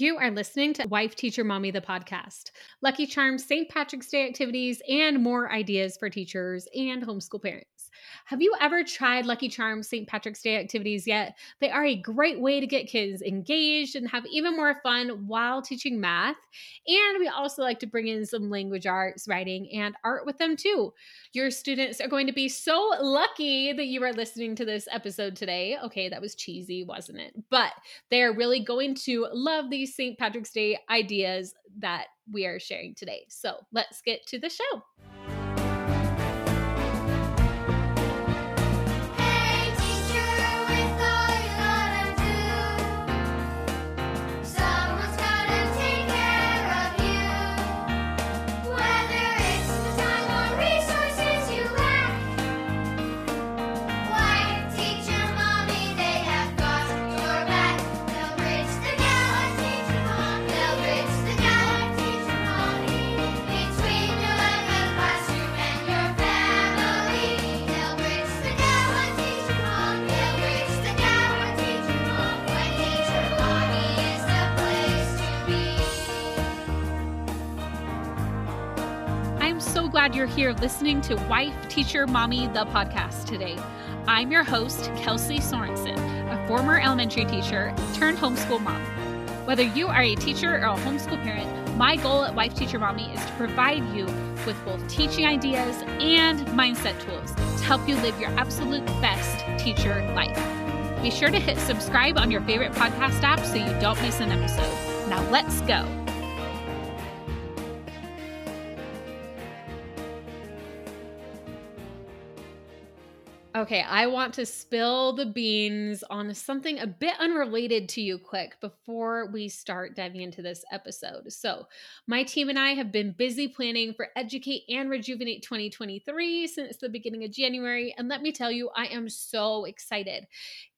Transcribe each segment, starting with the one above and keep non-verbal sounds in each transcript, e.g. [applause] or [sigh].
You are listening to Wife Teacher Mommy, the podcast. Lucky Charms, St. Patrick's Day activities, and more ideas for teachers and homeschool parents. Have you ever tried Lucky Charms St. Patrick's Day activities yet? They are a great way to get kids engaged and have even more fun while teaching math. And we also like to bring in some language arts, writing, and art with them too. Your students are going to be so lucky that you are listening to this episode today. Okay, that was cheesy, wasn't it? But they are really going to love these St. Patrick's Day ideas that we are sharing today. So let's get to the show. You're here listening to Wife, Teacher, Mommy, the podcast today. I'm your host, Kelsey Sorensen, a former elementary teacher turned homeschool mom. Whether you are a teacher or a homeschool parent, my goal at Wife, Teacher, Mommy is to provide you with both teaching ideas and mindset tools to help you live your absolute best teacher life. Be sure to hit subscribe on your favorite podcast app so you don't miss an episode. Now let's go. Okay, I want to spill the beans on something a bit unrelated to you quick before we start diving into this episode. So, my team and I have been busy planning for Educate and Rejuvenate 2023 since the beginning of January. And let me tell you, I am so excited.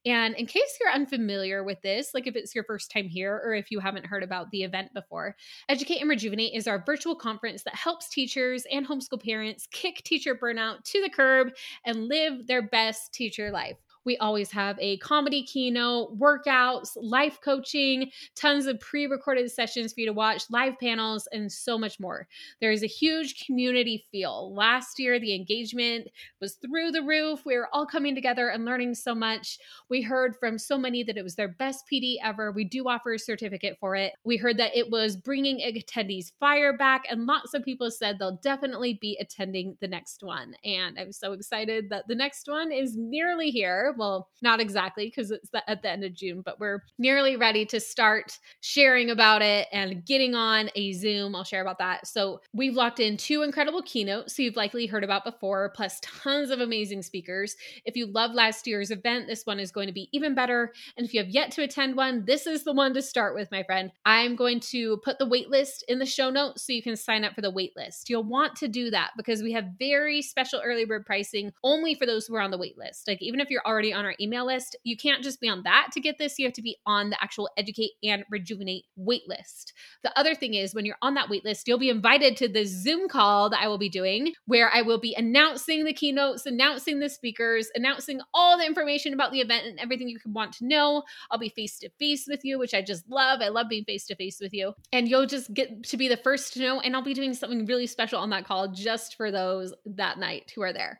And in case you're unfamiliar with this, like if it's your first time here or if you haven't heard about the event before, Educate and Rejuvenate is our virtual conference that helps teachers and homeschool parents kick teacher burnout to the curb and live their best teacher life. We always have a comedy keynote, workouts, life coaching, tons of pre recorded sessions for you to watch, live panels, and so much more. There is a huge community feel. Last year, the engagement was through the roof. We were all coming together and learning so much. We heard from so many that it was their best PD ever. We do offer a certificate for it. We heard that it was bringing attendees fire back, and lots of people said they'll definitely be attending the next one. And I'm so excited that the next one is nearly here. Well, not exactly because it's the, at the end of June, but we're nearly ready to start sharing about it and getting on a Zoom. I'll share about that. So we've locked in two incredible keynotes, so you've likely heard about before, plus tons of amazing speakers. If you love last year's event, this one is going to be even better. And if you have yet to attend one, this is the one to start with, my friend. I'm going to put the waitlist in the show notes so you can sign up for the waitlist. You'll want to do that because we have very special early bird pricing only for those who are on the waitlist. Like even if you're already already on our email list, you can't just be on that to get this. You have to be on the actual Educate and Rejuvenate waitlist. The other thing is, when you're on that waitlist, you'll be invited to the Zoom call that I will be doing, where I will be announcing the keynotes, announcing the speakers, announcing all the information about the event and everything you could want to know. I'll be face to face with you, which I just love. I love being face to face with you. And you'll just get to be the first to know. And I'll be doing something really special on that call just for those that night who are there.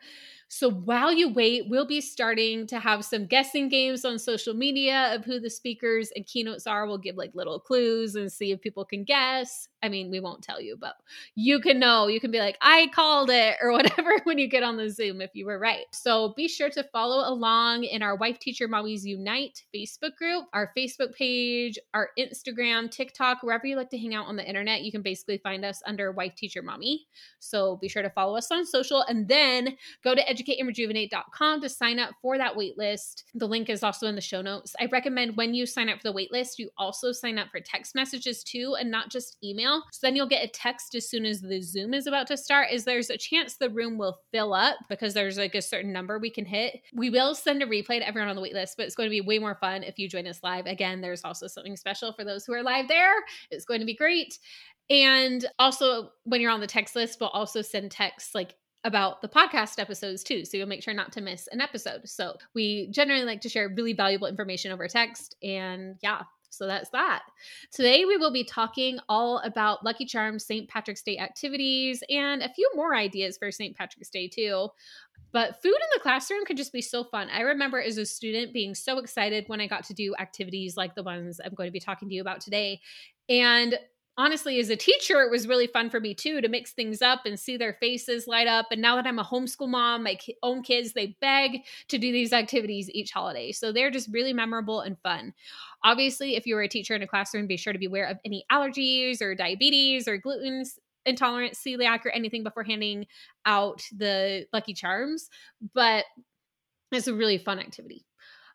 So while you wait, we'll be starting to have some guessing games on social media of who the speakers and keynotes are. We'll give like little clues and see if people can guess. I mean, we won't tell you, but you can know. You can be like, I called it or [laughs] whatever when you get on the Zoom if you were right. So be sure to follow along in our Wife Teacher Mommies Unite Facebook group, our Facebook page, our Instagram, TikTok, wherever you like to hang out on the internet. You can basically find us under Wife Teacher Mommy. So be sure to follow us on social and then go to educateandrejuvenate.com to sign up for that waitlist. The link is also in the show notes. I recommend when you sign up for the waitlist, you also sign up for text messages too and not just email email. So then you'll get a text as soon as the Zoom is about to start. Is there's a chance the room will fill up because there's like a certain number we can hit. We will send a replay to everyone on the waitlist, but it's going to be way more fun if you join us live. Again, there's also something special for those who are live there. It's going to be great. And also, when you're on the text list, we'll also send texts like about the podcast episodes too. So you'll make sure not to miss an episode. So we generally like to share really valuable information over text. And yeah, So that's that. Today we will be talking all about Lucky Charms St. Patrick's Day activities and a few more ideas for St. Patrick's Day too. But food in the classroom could just be so fun. I remember as a student being so excited when I got to do activities like the ones I'm going to be talking to you about today. And honestly, as a teacher, it was really fun for me too to mix things up and see their faces light up. And now that I'm a homeschool mom, my own kids, they beg to do these activities each holiday. So they're just really memorable and fun. Obviously, if you were a teacher in a classroom, be sure to be aware of any allergies or diabetes or gluten intolerance, celiac, or anything before handing out the Lucky Charms. But it's a really fun activity.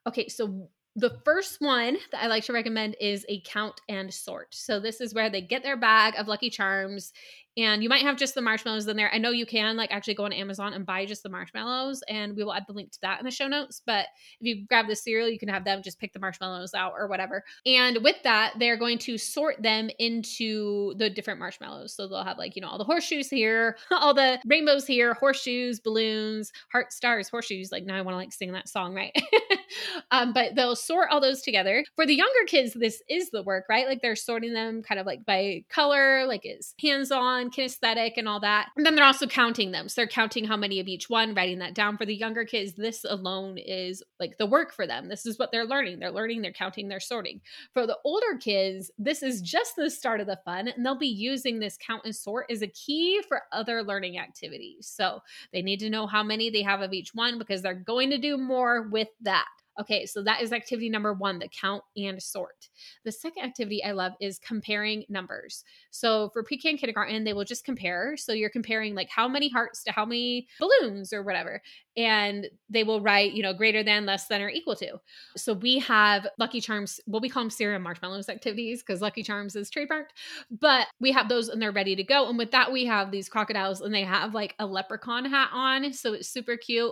Okay, so the first one that I like to recommend is a count and sort. So this is where they get their bag of Lucky Charms and you might have just the marshmallows in there. I know you can like actually go on Amazon and buy just the marshmallows, and we will add the link to that in the show notes. But if you grab the cereal, you can have them just pick the marshmallows out or whatever. And with that, they're going to sort them into the different marshmallows. So they'll have like, you know, all the horseshoes here, [laughs] all the rainbows here, horseshoes, balloons, heart stars, horseshoes. Like now I want to like sing that song, right? [laughs] um, but they'll sort all those together. For the younger kids, this is the work, right? Like they're sorting them kind of like by color, like is hands on kinesthetic and all that. And then they're also counting them. So they're counting how many of each one, writing that down for the younger kids. This alone is like the work for them. This is what they're learning. They're learning, they're counting, they're sorting. For the older kids, this is just the start of the fun. And they'll be using this count and sort as a key for other learning activities. So they need to know how many they have of each one because they're going to do more with that. Okay, so that is activity number one, the count and sort. The second activity I love is comparing numbers. So for pre K and kindergarten, they will just compare. So you're comparing like how many hearts to how many balloons or whatever. And they will write, you know, greater than, less than, or equal to. So we have Lucky Charms, what we call them cereal marshmallows [laughs] activities because Lucky Charms is trademarked, but we have those and they're ready to go. And with that, we have these crocodiles and they have like a leprechaun hat on. So it's super cute.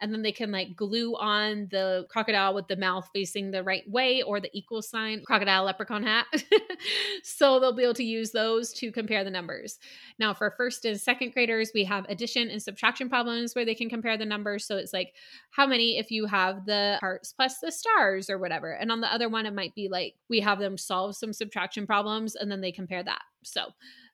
And then they can like glue on the crocodile crocodile with the mouth facing the right way or the equal sign crocodile leprechaun hat. [laughs] so they'll be able to use those to compare the numbers. Now, for first and second graders, we have addition and subtraction problems where they can compare the numbers. So it's like how many if you have the hearts plus the stars or whatever. And on the other one, it might be like we have them solve some subtraction problems and then they compare that. So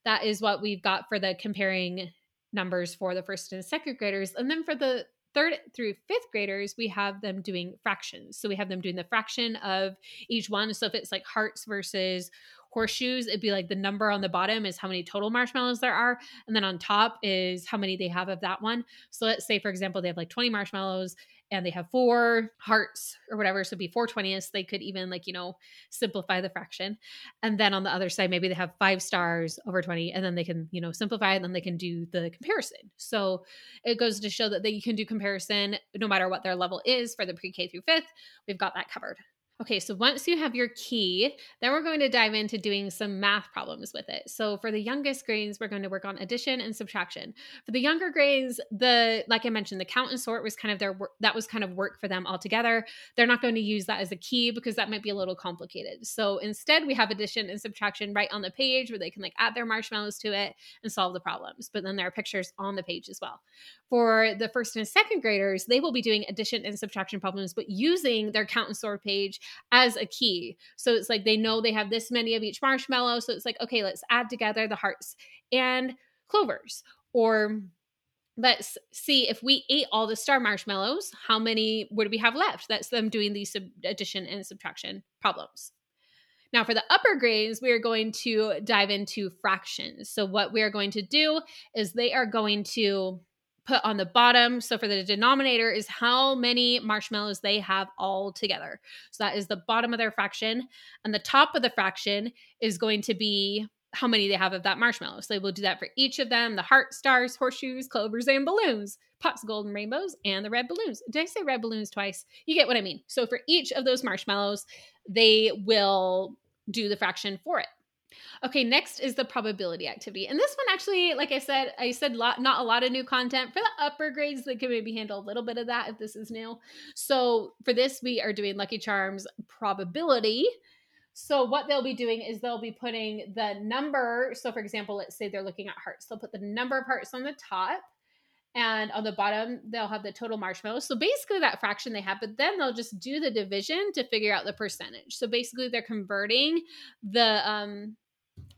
that is what we've got for the comparing numbers for the first and second graders. And then for the third through fifth graders, we have them doing fractions. So we have them doing the fraction of each one. So if it's like hearts versus horseshoes, it'd be like the number on the bottom is how many total marshmallows there are. And then on top is how many they have of that one. So let's say, for example, they have like 20 marshmallows and they have four hearts or whatever. So it'd be four twentieths. They could even like, you know, simplify the fraction. And then on the other side, maybe they have five stars over 20, and then they can, you know, simplify it and then they can do the comparison. So it goes to show that they can do comparison no matter what their level is for the pre-K through fifth. We've got that covered. Okay, so once you have your key, then we're going to dive into doing some math problems with it. So for the youngest grades, we're going to work on addition and subtraction. For the younger grades, the like I mentioned, the count and sort was kind of their that was kind of work for them altogether. They're not going to use that as a key because that might be a little complicated. So instead, we have addition and subtraction right on the page where they can like add their marshmallows to it and solve the problems. But then there are pictures on the page as well. For the first and second graders, they will be doing addition and subtraction problems, but using their count and sort page as a key. So it's like they know they have this many of each marshmallow. So it's like, okay, let's add together the hearts and clovers. Or let's see if we ate all the star marshmallows, how many would we have left? That's them doing these sub- addition and subtraction problems. Now, for the upper grades, we are going to dive into fractions. So, what we are going to do is they are going to put on the bottom. So for the denominator is how many marshmallows they have all together. So that is the bottom of their fraction. And the top of the fraction is going to be how many they have of that marshmallow. So they will do that for each of them the heart, stars, horseshoes, clovers, and balloons, pops, golden rainbows, and the red balloons. Did I say red balloons twice? You get what I mean. So for each of those marshmallows, they will do the fraction for it. Okay, next is the probability activity. And this one actually, like I said, I said lot, not a lot of new content. For the upper grades, they can maybe handle a little bit of that if this is new. So for this, we are doing Lucky Charms probability. So what they'll be doing is they'll be putting the number. So for example, let's say they're looking at hearts. They'll put the number of hearts on the top and on the bottom they'll have the total marshmallows so basically that fraction they have but then they'll just do the division to figure out the percentage so basically they're converting the um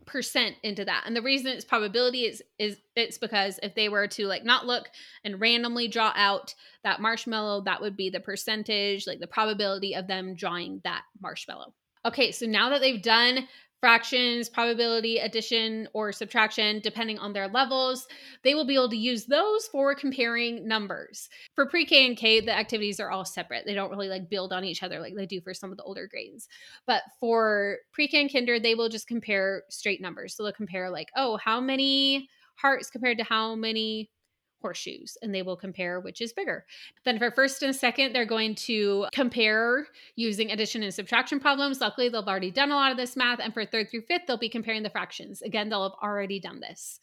percent into that. And the reason it's probability is is it's because if they were to like not look and randomly draw out that marshmallow that would be the percentage like the probability of them drawing that marshmallow. Okay so now that they've done fractions, probability, addition, or subtraction, depending on their levels. They will be able to use those for comparing numbers. For pre K and K, the activities are all separate. They don't really like build on each other like they do for some of the older grades. But for pre K and Kinder, they will just compare straight numbers. So they'll compare, like, oh, how many hearts compared to how many horseshoes and they will compare which is bigger. Then for first and second, they're going to compare using addition and subtraction problems. Luckily, they've already done a lot of this math. And for third through fifth, they'll be comparing the fractions. Again, they'll have already done this.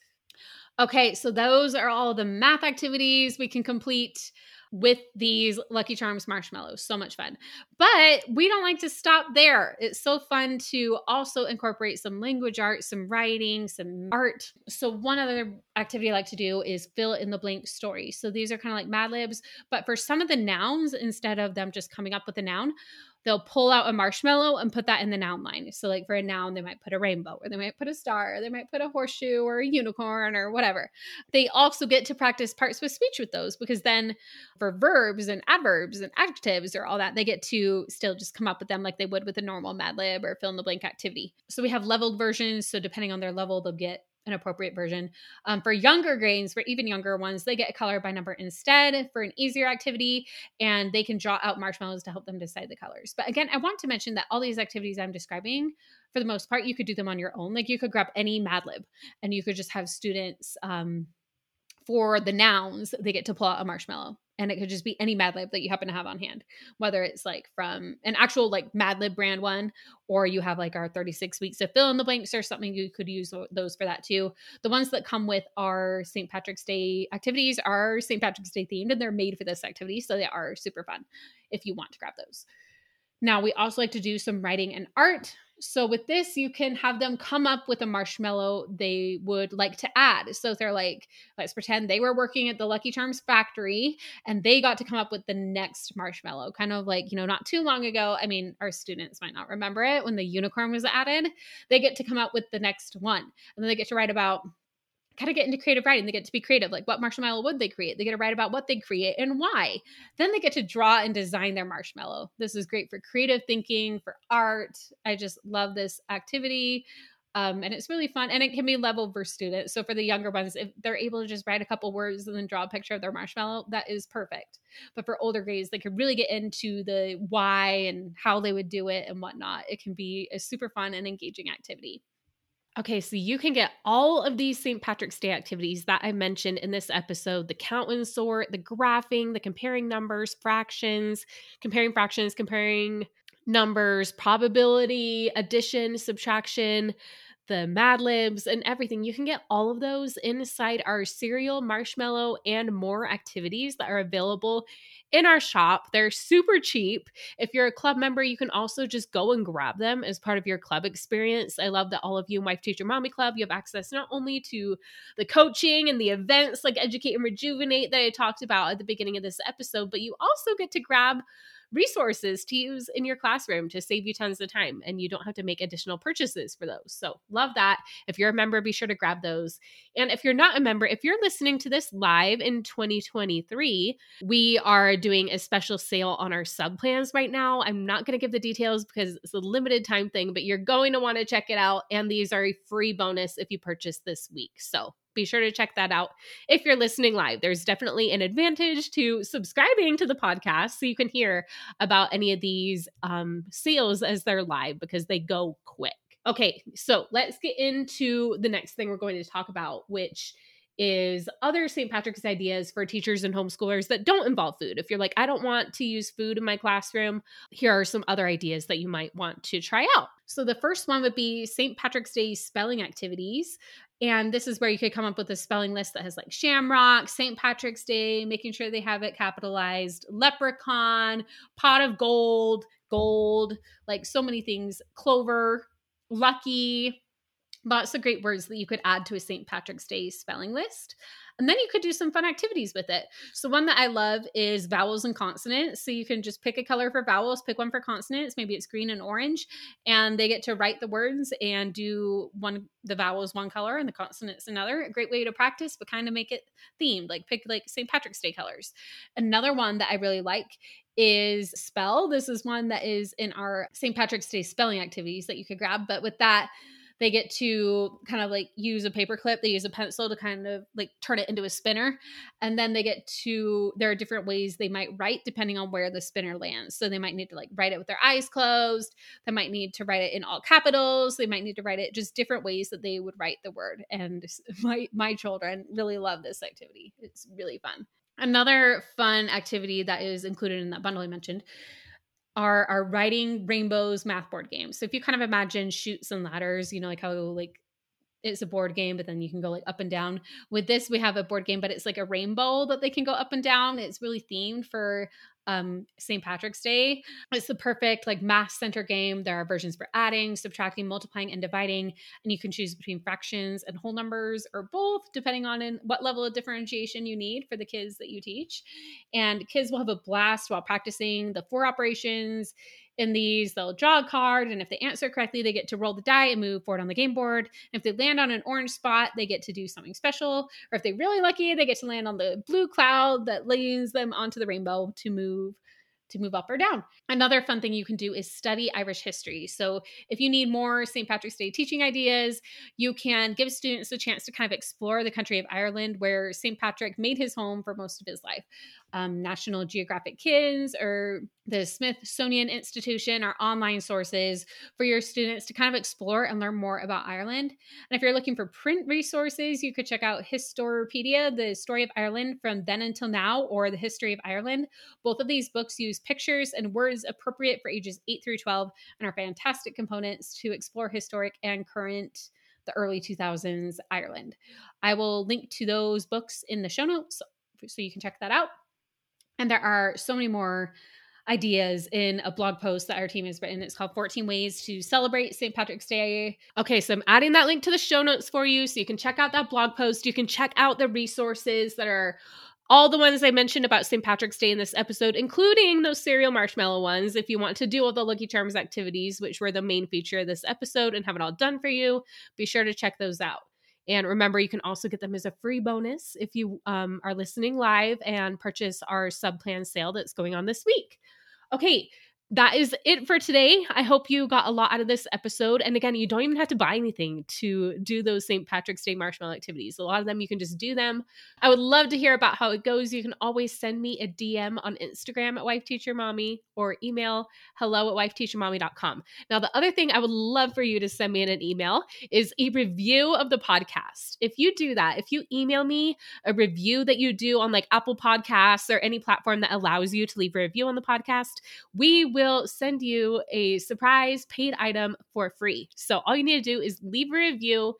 Okay, so those are all the math activities we can complete with these Lucky Charms marshmallows. So much fun. But we don't like to stop there. It's so fun to also incorporate some language art, some writing, some art. So, one other activity I like to do is fill in the blank story. So, these are kind of like Mad Libs, but for some of the nouns, instead of them just coming up with a noun, they'll pull out a marshmallow and put that in the noun line. So, like for a noun, they might put a rainbow, or they might put a star, or they might put a horseshoe, or a unicorn, or whatever. They also get to practice parts with speech with those because then for verbs and adverbs and adjectives or all that, they get to still just come up with them like they would with a normal Mad Lib or fill in the blank activity. So, we have leveled versions. So, depending on their level, they'll get an appropriate version. Um, for younger grades, for even younger ones, they get a color by number instead for an easier activity, and they can draw out marshmallows to help them decide the colors. But again, I want to mention that all these activities I'm describing, for the most part, you could do them on your own. Like you could grab any Mad Lib and you could just have students um, for the nouns, they get to pull out a marshmallow and it could just be any Mad Lib that you happen to have on hand, whether it's like from an actual like Mad Lib brand one, or you have like our 36 weeks to fill in the blanks or something. You could use those for that too. The ones that come with our St. Patrick's Day activities are St. Patrick's Day themed and they're made for this activity, so they are super fun if you want to grab those. Now, we also like to do some writing and art. So, with this, you can have them come up with a marshmallow they would like to add. So, they're like, let's pretend they were working at the Lucky Charms factory and they got to come up with the next marshmallow, kind of like, you know, not too long ago. I mean, our students might not remember it when the unicorn was added. They get to come up with the next one. And then they get to write about kind of get into creative writing. They get to be creative. Like, what marshmallow would they create? They get to write about what they create and why. Then they get to draw and design their marshmallow. This is great for creative thinking, for art. I just love this activity. Um, and it's really fun and it can be level for students. So for the younger ones, if they're able to just write a couple words and then draw a picture of their marshmallow, that is perfect. But for older grades, they could really get into the why and how they would do it and whatnot. It can be a super fun and engaging activity. Okay, so you can get all of these St. Patrick's Day activities that I mentioned in this episode the count and sort, the graphing, the comparing numbers, fractions, comparing fractions, comparing numbers, probability, addition, subtraction, the Mad Libs, and everything. You can get all of those inside our cereal, marshmallow, and more activities that are available in our shop. They're super cheap. If you're a club member, you can also just go and grab them as part of your club experience. I love that all of you Wife Teacher Mommy Club, you have access not only to the coaching and the events like Educate and Rejuvenate that I talked about at the beginning of this episode, but you also get to grab resources to use in your classroom to save you tons of time and you don't have to make additional purchases for those. So, love that. If you're a member, be sure to grab those. And if you're not a member, if you're listening to this live in 2023, we are doing a special sale on our sub plans right now. I'm not going to give the details because it's a limited time thing, but you're going to want to check it out. And these are a free bonus if you purchase this week. So, be sure to check that out if you're listening live. There's definitely an advantage to subscribing to the podcast so you can hear about any of these um, sales as they're live because they go quick. Okay, so let's get into the next thing we're going to talk about, which is other St. Patrick's ideas for teachers and homeschoolers that don't involve food. If you're like, I don't want to use food in my classroom, here are some other ideas that you might want to try out. So, the first one would be St. Patrick's Day spelling activities. And this is where you could come up with a spelling list that has like Shamrock, St. Patrick's Day, making sure they have it capitalized, leprechaun, pot of gold, gold, like so many things, clover, lucky, lots of great words that you could add to a St. Patrick's Day spelling list. And then you could do some fun activities with it. So, one that I love is vowels and consonants. So, you can just pick a color for vowels, pick one for consonants. Maybe it's green and orange. And they get to write the words and do one, the vowels one color and the consonants another. A great way to practice, but kind of make it themed, like pick like St. Patrick's Day colors. Another one that I really like is spell. This is one that is in our St. Patrick's Day spelling activities that you could grab. But with that, they get to kind of like use a paper clip they use a pencil to kind of like turn it into a spinner and then they get to there are different ways they might write depending on where the spinner lands. So they might need to like write it with their eyes closed they might need to write it in all capitals they might need to write it just different ways that they would write the word and [laughs] my my children really love this activity it's really fun. Another fun activity that is included in that bundle i mentioned are are writing rainbows math board games. So if you kind of imagine Chutes and Ladders, you know, like how like it's a board game, but then you can go like up and down. With this, we have a board game, but it's like a rainbow that they can go up and down. It's really themed for um, St. Patrick's Day. It's the perfect like math center game. There are versions for adding, subtracting, multiplying, and dividing, and you can choose between fractions and whole numbers or both, depending on in what level of differentiation you need for the kids that you teach. And kids will have a blast while practicing the four operations in these, they'll draw a card, and if they answer correctly, they get to roll the die and move forward on the game board. And if they land on an orange spot, they get to do something special. Or if they're really lucky, they get to land on the blue cloud that leads them onto the rainbow to move to move up or down. Another fun thing you can do is study Irish history. So, if you need more St. Patrick's Day teaching ideas, you can give students a chance to kind of explore the country of Ireland where St. Patrick made his home for most of his life um, National Geographic Kids or the Smithsonian Institution are online sources for your students to kind of explore and learn more about Ireland. And if you're looking for print resources, you could check out Historopedia, the story of Ireland from then until now, or the history of Ireland. Both of these books use pictures and words appropriate for ages 8 through 12 and are fantastic components to explore historic and current the early 2000s Ireland. I will link to those books in the show notes so you can check that out. And there are so many more ideas in a blog post that our team has written. It's called 14 Ways to Celebrate St. Patrick's Day. Okay, so I'm adding that link to the show notes for you so you can check out that blog post. You can check out the resources that are all the ones I mentioned about St. Patrick's Day in this episode, including those cereal marshmallow ones, if you want to do all the Lucky Charms activities, which were the main feature of this episode and have it all done for you, be sure to check those out. And remember, you can also get them as a free bonus if you um, are listening live and purchase our sub plan sale that's going on this week. Okay, that is it for today. I hope you got a lot out of this episode. And again, you don't even have to buy anything to do those St. Patrick's Day marshmallow activities. A lot of them you can just do them. I would love to hear about how it goes. You can always send me a DM on Instagram at Wife Teacher Mommy or email hello at wife wifeteachermommy.com. Now, the other thing I would love for you to send me in an email is a review of the podcast. If you do that, if you email me a review that you do on like Apple Podcasts or any platform that allows you to leave a review on the podcast, we will will send you a surprise paid item for free. So all you need to do is leave a review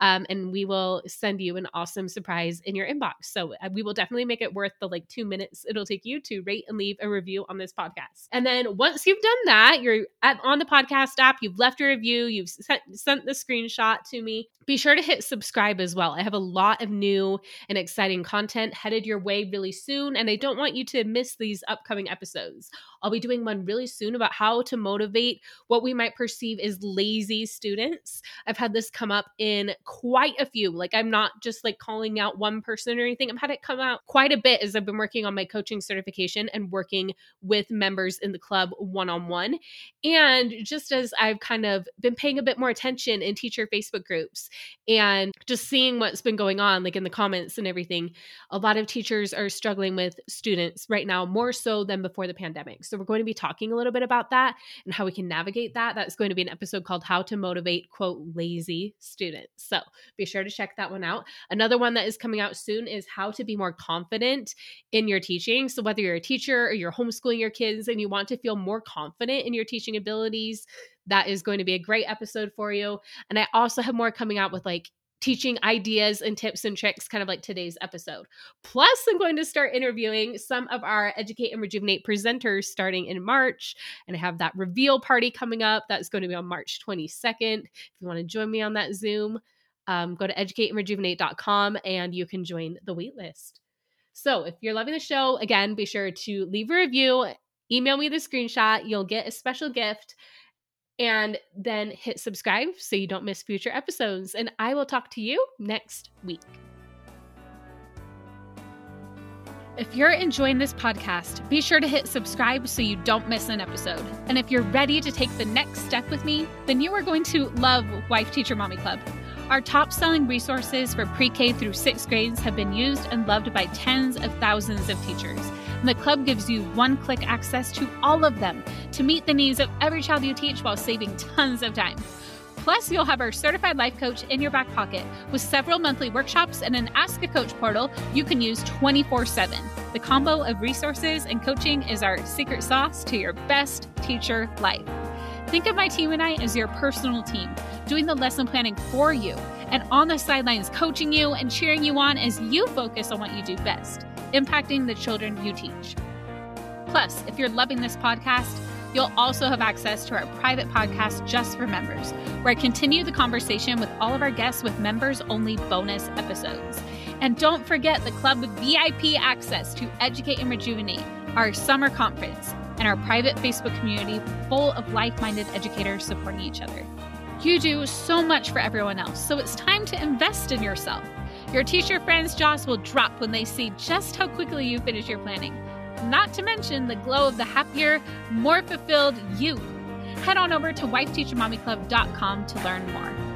um, and we will send you an awesome surprise in your inbox. So uh, we will definitely make it worth the like two minutes it'll take you to rate and leave a review on this podcast. And then once you've done that, you're at, on the podcast app, you've left a review, you've sent, sent the screenshot to me. Be sure to hit subscribe as well. I have a lot of new and exciting content headed your way really soon, and I don't want you to miss these upcoming episodes. I'll be doing one really soon about how to motivate what we might perceive as lazy students. I've had this come up in quite a few. Like I'm not just like calling out one person or anything. I've had it come out quite a bit as I've been working on my coaching certification and working with members in the club one on one. And just as I've kind of been paying a bit more attention in teacher Facebook groups and just seeing what's been going on, like in the comments and everything, a lot of teachers are struggling with students right now more so than before the pandemic. So we're going to be talking a little bit about that and how we can navigate that. That's going to be an episode called How to Motivate, quote, lazy students. So so be sure to check that one out. Another one that is coming out soon is how to be more confident in your teaching. So whether you're a teacher or you're homeschooling your kids and you want to feel more confident in your teaching abilities, that is going to be a great episode for you. And I also have more coming out with like teaching ideas and tips and tricks, kind of like today's episode. Plus, I'm going to start interviewing some of our Educate and Rejuvenate presenters starting in March. And I have that reveal party coming up. That's going to be on March 22nd. If you want to join me on that Zoom, um, go to educateandrejuvenate.com and you can join the waitlist. So if you're loving the show, again, be sure to leave a review, email me the screenshot. You'll get a special gift and then hit subscribe so you don't miss future episodes. And I will talk to you next week. If you're enjoying this podcast, be sure to hit subscribe so you don't miss an episode. And if you're ready to take the next step with me, then you are going to love Wife Teacher Mommy Club. Our top selling resources for pre K through sixth grades have been used and loved by tens of thousands of teachers. And the club gives you one click access to all of them to meet the needs of every child you teach while saving tons of time. Plus, you'll have our certified life coach in your back pocket with several monthly workshops and an Ask a Coach portal you can use 24 7. The combo of resources and coaching is our secret sauce to your best teacher life. Think of my team and I as your personal team, doing the lesson planning for you and on the sidelines coaching you and cheering you on as you focus on what you do best impacting the children you teach. Plus, if you're loving this podcast, you'll also have access to our private podcast just for members, where I continue the conversation with all of our guests with members only bonus episodes. And don't forget the club with VIP access to Educate and Rejuvenate, our summer conference, and our private Facebook community full of like minded educators supporting each other. You do so much for everyone else, so it's time to invest in yourself. Your teacher friends' jaws will drop when they see just how quickly you finish your planning. Not to mention the glow of the happier, more fulfilled you. Head on over to wifeteachermommyclub.com to learn more.